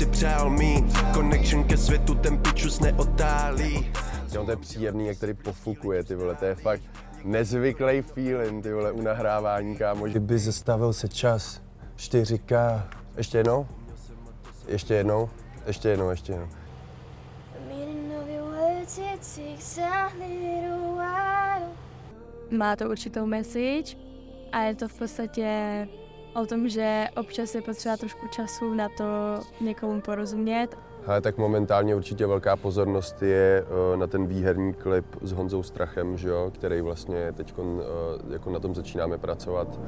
si přál mít Connection ke světu, ten pičus neotálí Jo, to je příjemný, jak tady pofukuje, ty vole, to je fakt nezvyklý feeling, ty vole, u nahrávání, kámo. Kdyby zastavil se čas, 4K. Ještě jednou? Ještě jednou? Ještě jednou, ještě jednou. Má to určitou message a je to v podstatě o tom, že občas je potřeba trošku času na to někomu porozumět. Ale tak momentálně určitě velká pozornost je eh, na ten výherní klip s Honzou Strachem, že jo, který vlastně teď jako na tom začínáme pracovat.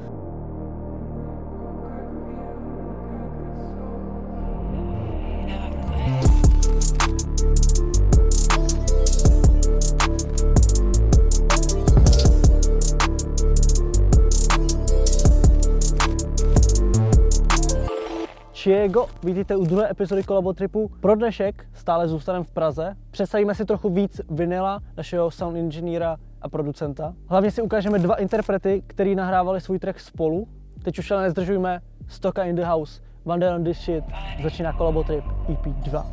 Chiego, vidíte u druhé epizody Kolabotripu. Pro dnešek stále zůstaneme v Praze. Představíme si trochu víc Vinila, našeho sound inženýra a producenta. Hlavně si ukážeme dva interprety, který nahrávali svůj track spolu. Teď už ale nezdržujeme, Stoka in the house, One on this shit, začíná Kolabotrip EP 2.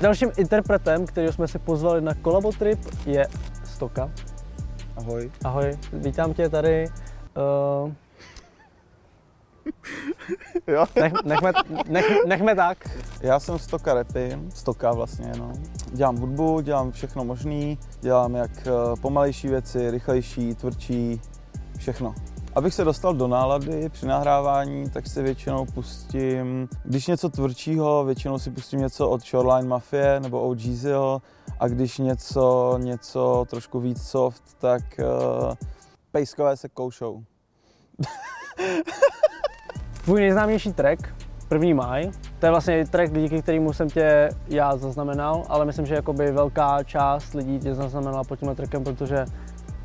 Dalším interpretem, kterého jsme si pozvali na Kolabotrip, je Stoka. Ahoj. Ahoj, vítám tě tady. Uh, jo. Nech, nechme, nech, nechme tak. Já jsem stoka repy, stoka vlastně, no. Dělám hudbu, dělám všechno možný, dělám jak eh, pomalejší věci, rychlejší, tvrdší, všechno. Abych se dostal do nálady při nahrávání, tak si většinou pustím, když něco tvrdšího, většinou si pustím něco od Shoreline Mafie nebo OGZiho a když něco, něco trošku víc soft, tak uh, pejskové se koušou. Tvůj nejznámější track, První maj, to je vlastně track, díky kterému jsem tě já zaznamenal, ale myslím, že jakoby velká část lidí tě zaznamenala pod tímhle trackem, protože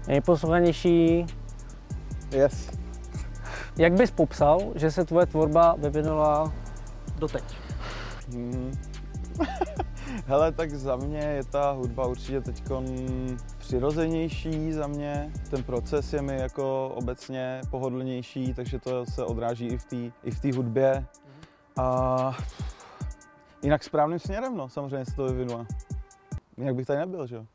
nejposlouchanější, Yes. Jak bys popsal, že se tvoje tvorba vyvinula doteď? Hmm. Hele, tak za mě je ta hudba určitě teď přirozenější za mě. Ten proces je mi jako obecně pohodlnější, takže to se odráží i v té i v té hudbě. A jinak správným směrem, no, samozřejmě se to vyvinula. Jinak bych tady nebyl, že jo?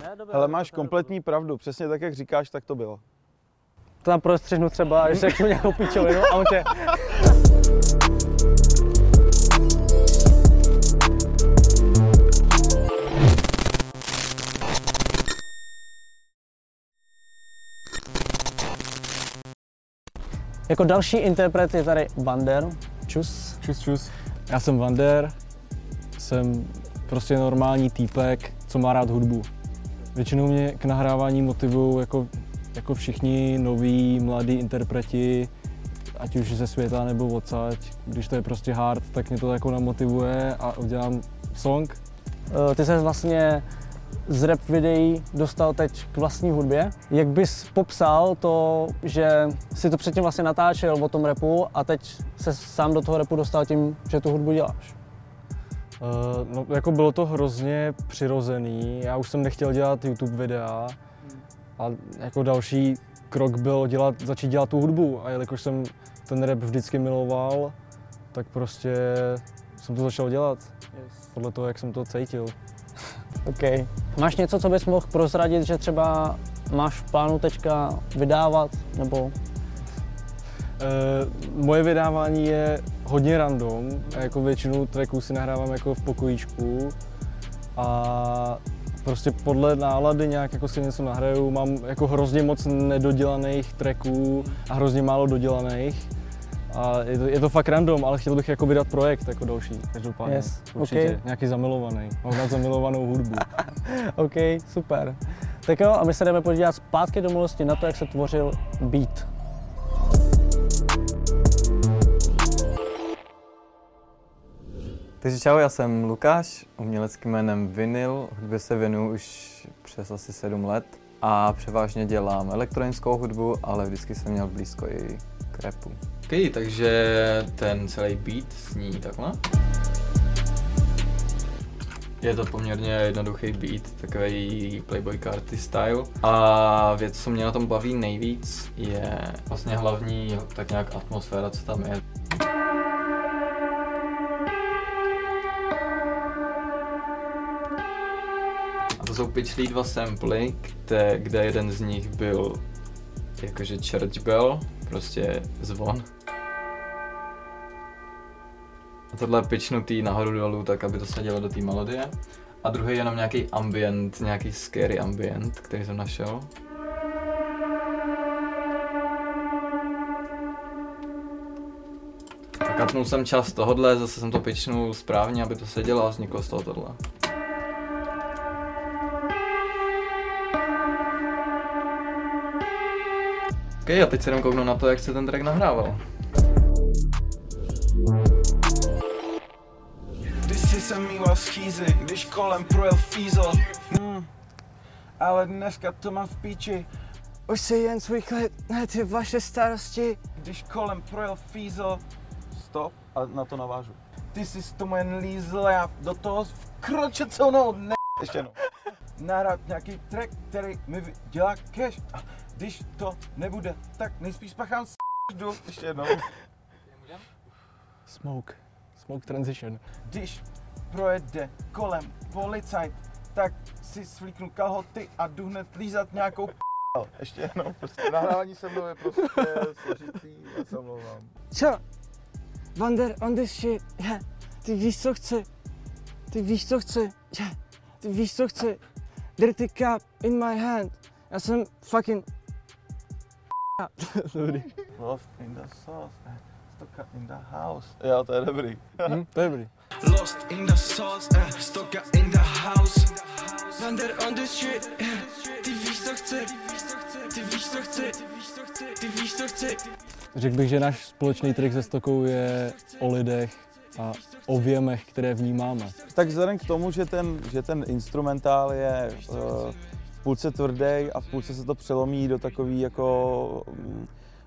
Ne, dobré, Hele, máš kompletní pravdu, přesně tak, jak říkáš, tak to bylo to tam prostřihnu třeba, když řeknu nějakou pičovinu a on tě... Jako další interpret je tady Vander. Čus. Čus, čus. Já jsem Vander, jsem prostě normální týpek, co má rád hudbu. Většinou mě k nahrávání motivují jako jako všichni noví, mladí interpreti, ať už ze světa nebo odsaď, když to je prostě hard, tak mě to jako namotivuje a udělám song. Eh, ty jsi vlastně z rap videí dostal teď k vlastní hudbě. Jak bys popsal to, že si to předtím vlastně natáčel o tom repu a teď se sám do toho repu dostal tím, že tu hudbu děláš? Uh, no, jako bylo to hrozně přirozený. Já už jsem nechtěl dělat YouTube videa, a jako další krok byl dělat, začít dělat tu hudbu a jelikož jsem ten rap vždycky miloval, tak prostě jsem to začal dělat. Yes. Podle toho, jak jsem to cítil. OK. Máš něco, co bys mohl prozradit, že třeba máš v plánu teďka vydávat, nebo? Uh, moje vydávání je hodně random. Jako většinu tracků si nahrávám jako v pokojíčku. A prostě podle nálady nějak jako si něco nahraju. Mám jako hrozně moc nedodělaných tracků a hrozně málo dodělaných. A je to, je to fakt random, ale chtěl bych jako vydat projekt jako další, každopádně. Yes, určitě, okay. nějaký zamilovaný. Mám rád zamilovanou hudbu. OK, super. Tak jo, a my se jdeme podívat zpátky do minulosti na to, jak se tvořil beat. Takže čau, já jsem Lukáš, uměleckým jménem Vinyl, hudbě se věnuju už přes asi 7 let a převážně dělám elektronickou hudbu, ale vždycky jsem měl blízko i k rapu. Ok, takže ten celý beat sní takhle. Je to poměrně jednoduchý beat, takový Playboy Carty style. A věc, co mě na tom baví nejvíc, je vlastně hlavní tak nějak atmosféra, co tam je. To jsou pitchlí dva samply, kde, kde jeden z nich byl jakože church bell, prostě zvon. A tohle je pitchnutý nahoru dolů, tak aby to sedělo do té melodie. A druhý je jenom nějaký ambient, nějaký scary ambient, který jsem našel. Katnul jsem čas tohodle, zase jsem to pitchnul správně, aby to sedělo a vzniklo z toho tohle. OK, a teď se jenom kouknu na to, jak se ten track nahrával. Když kolem projel fízl. Hmm. Ale dneska to mám v píči, Už si jen svůj klid, ne ty vaše starosti. když kolem projel fízl. Stop a na to navážu. Ty jsi tomu jen lízl, já do toho vkročil celou noc, ne... Ještě jednou. Nahrát nějaký track, který mi dělá cash. A když to nebude, tak nejspíš spáchám s jdu. Ještě jednou. Smoke. Smoke transition. Když projede kolem policajt, tak si svlíknu kalhoty a jdu hned lízat nějakou p***. Ještě jednou, prostě nahrávání se mnou je prostě složitý, já se omlouvám. Co? Wander on this shit, yeah. Ty víš, co chci. Ty víš, co chci. Yeah. Ty víš, co chci. Dirty cup in my hand. Já jsem fucking... Dobrý. Lost in the sauce, eh, stoka in the house. Jo, to je dobrý. Hm, to je dobrý. Lost in the sauce, eh, stoka in the house. Wander on this shit, eh, ty víš, co chci. Ty víš, co chci. Ty víš, co chci. Řekl bych, že náš společný trik se Stokou je o lidech a o věmech, které vnímáme. Tak vzhledem k tomu, že ten, že ten instrumentál je uh, v půlce tvrdý a v půlce se to přelomí do takový jako mm,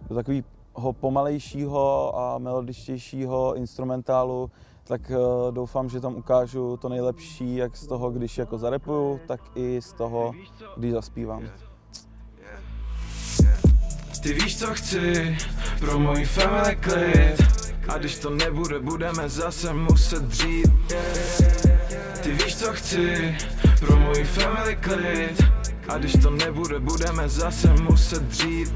do takového pomalejšího a melodičtějšího instrumentálu, tak uh, doufám, že tam ukážu to nejlepší, jak z toho, když jako zarepuju, tak i z toho, když zaspívám. Ty víš, co chci, pro můj family klid. A když to nebude, budeme zase muset dřít. Ty víš, co chci, pro můj family klid. A když to nebude, budeme zase muset dřít.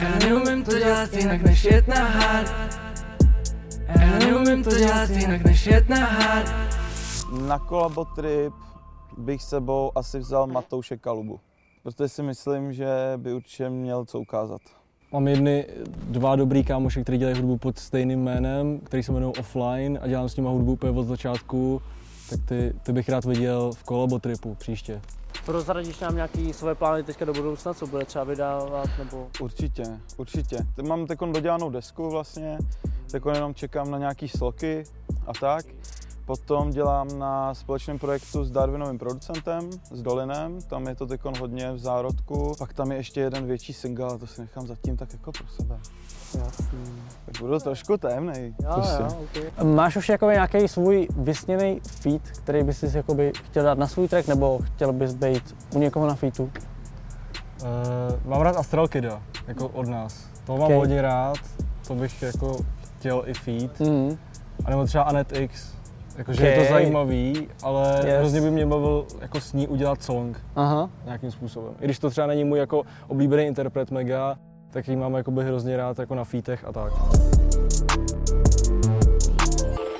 Já neumím to dělat jinak než jet na hard. Já neumím to dělat jinak než jet na hard. Na kolabotrip bych sebou asi vzal Matouše Kalubu. Protože si myslím, že by určitě měl co ukázat. Mám jedny dva dobrý kámoše, kteří dělají hudbu pod stejným jménem, který se jmenují Offline a dělám s nimi hudbu úplně od začátku, tak ty, ty bych rád viděl v kolabotripu příště. Prozradíš nám nějaký svoje plány teďka do budoucna, co bude třeba vydávat, nebo... Určitě, určitě. Teď mám teď dodělanou desku vlastně, teď jenom čekám na nějaký sloky a tak. Potom dělám na společném projektu s Darwinovým producentem, s Dolinem, tam je to teď hodně v zárodku. Pak tam je ještě jeden větší single, ale to si nechám zatím tak jako pro sebe. Jasný. Tak budu trošku temnej. Jo, prostě. jo, okay. Máš už jakoby nějaký svůj vysněný feat, který bys si jakoby chtěl dát na svůj track, nebo chtěl bys být u někoho na featu? Uh, mám rád Astral Kida, jako od nás. To mám Okay. hodně rád, to bych jako chtěl i feed. Mm. A nebo třeba Anet X. Jakože je Okay. to zajímavý, ale Yes. hrozně by mě bavil jako s ní udělat song Aha. nějakým způsobem. I když to třeba není můj jako oblíbený interpret mega, tak ji mám jakoby hrozně rád jako na featech a tak.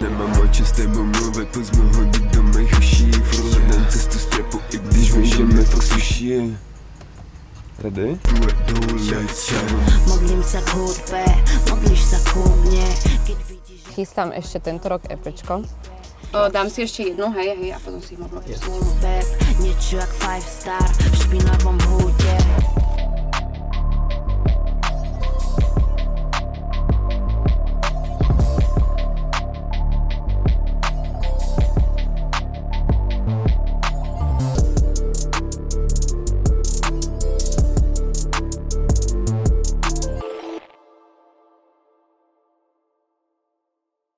Nemám o čem s tebou mluvit, pojď jsme hodit do mých uší Furt hledám cestu z trapu, i když vím, že mi fakt suší Ready? Modlím sa k hudbe, modlíš že Chystám ešte tento rok EPčko. O, dám si ještě jednu, hej, hej, a potom si ji Full back, niečo jak five star v špinavom húte.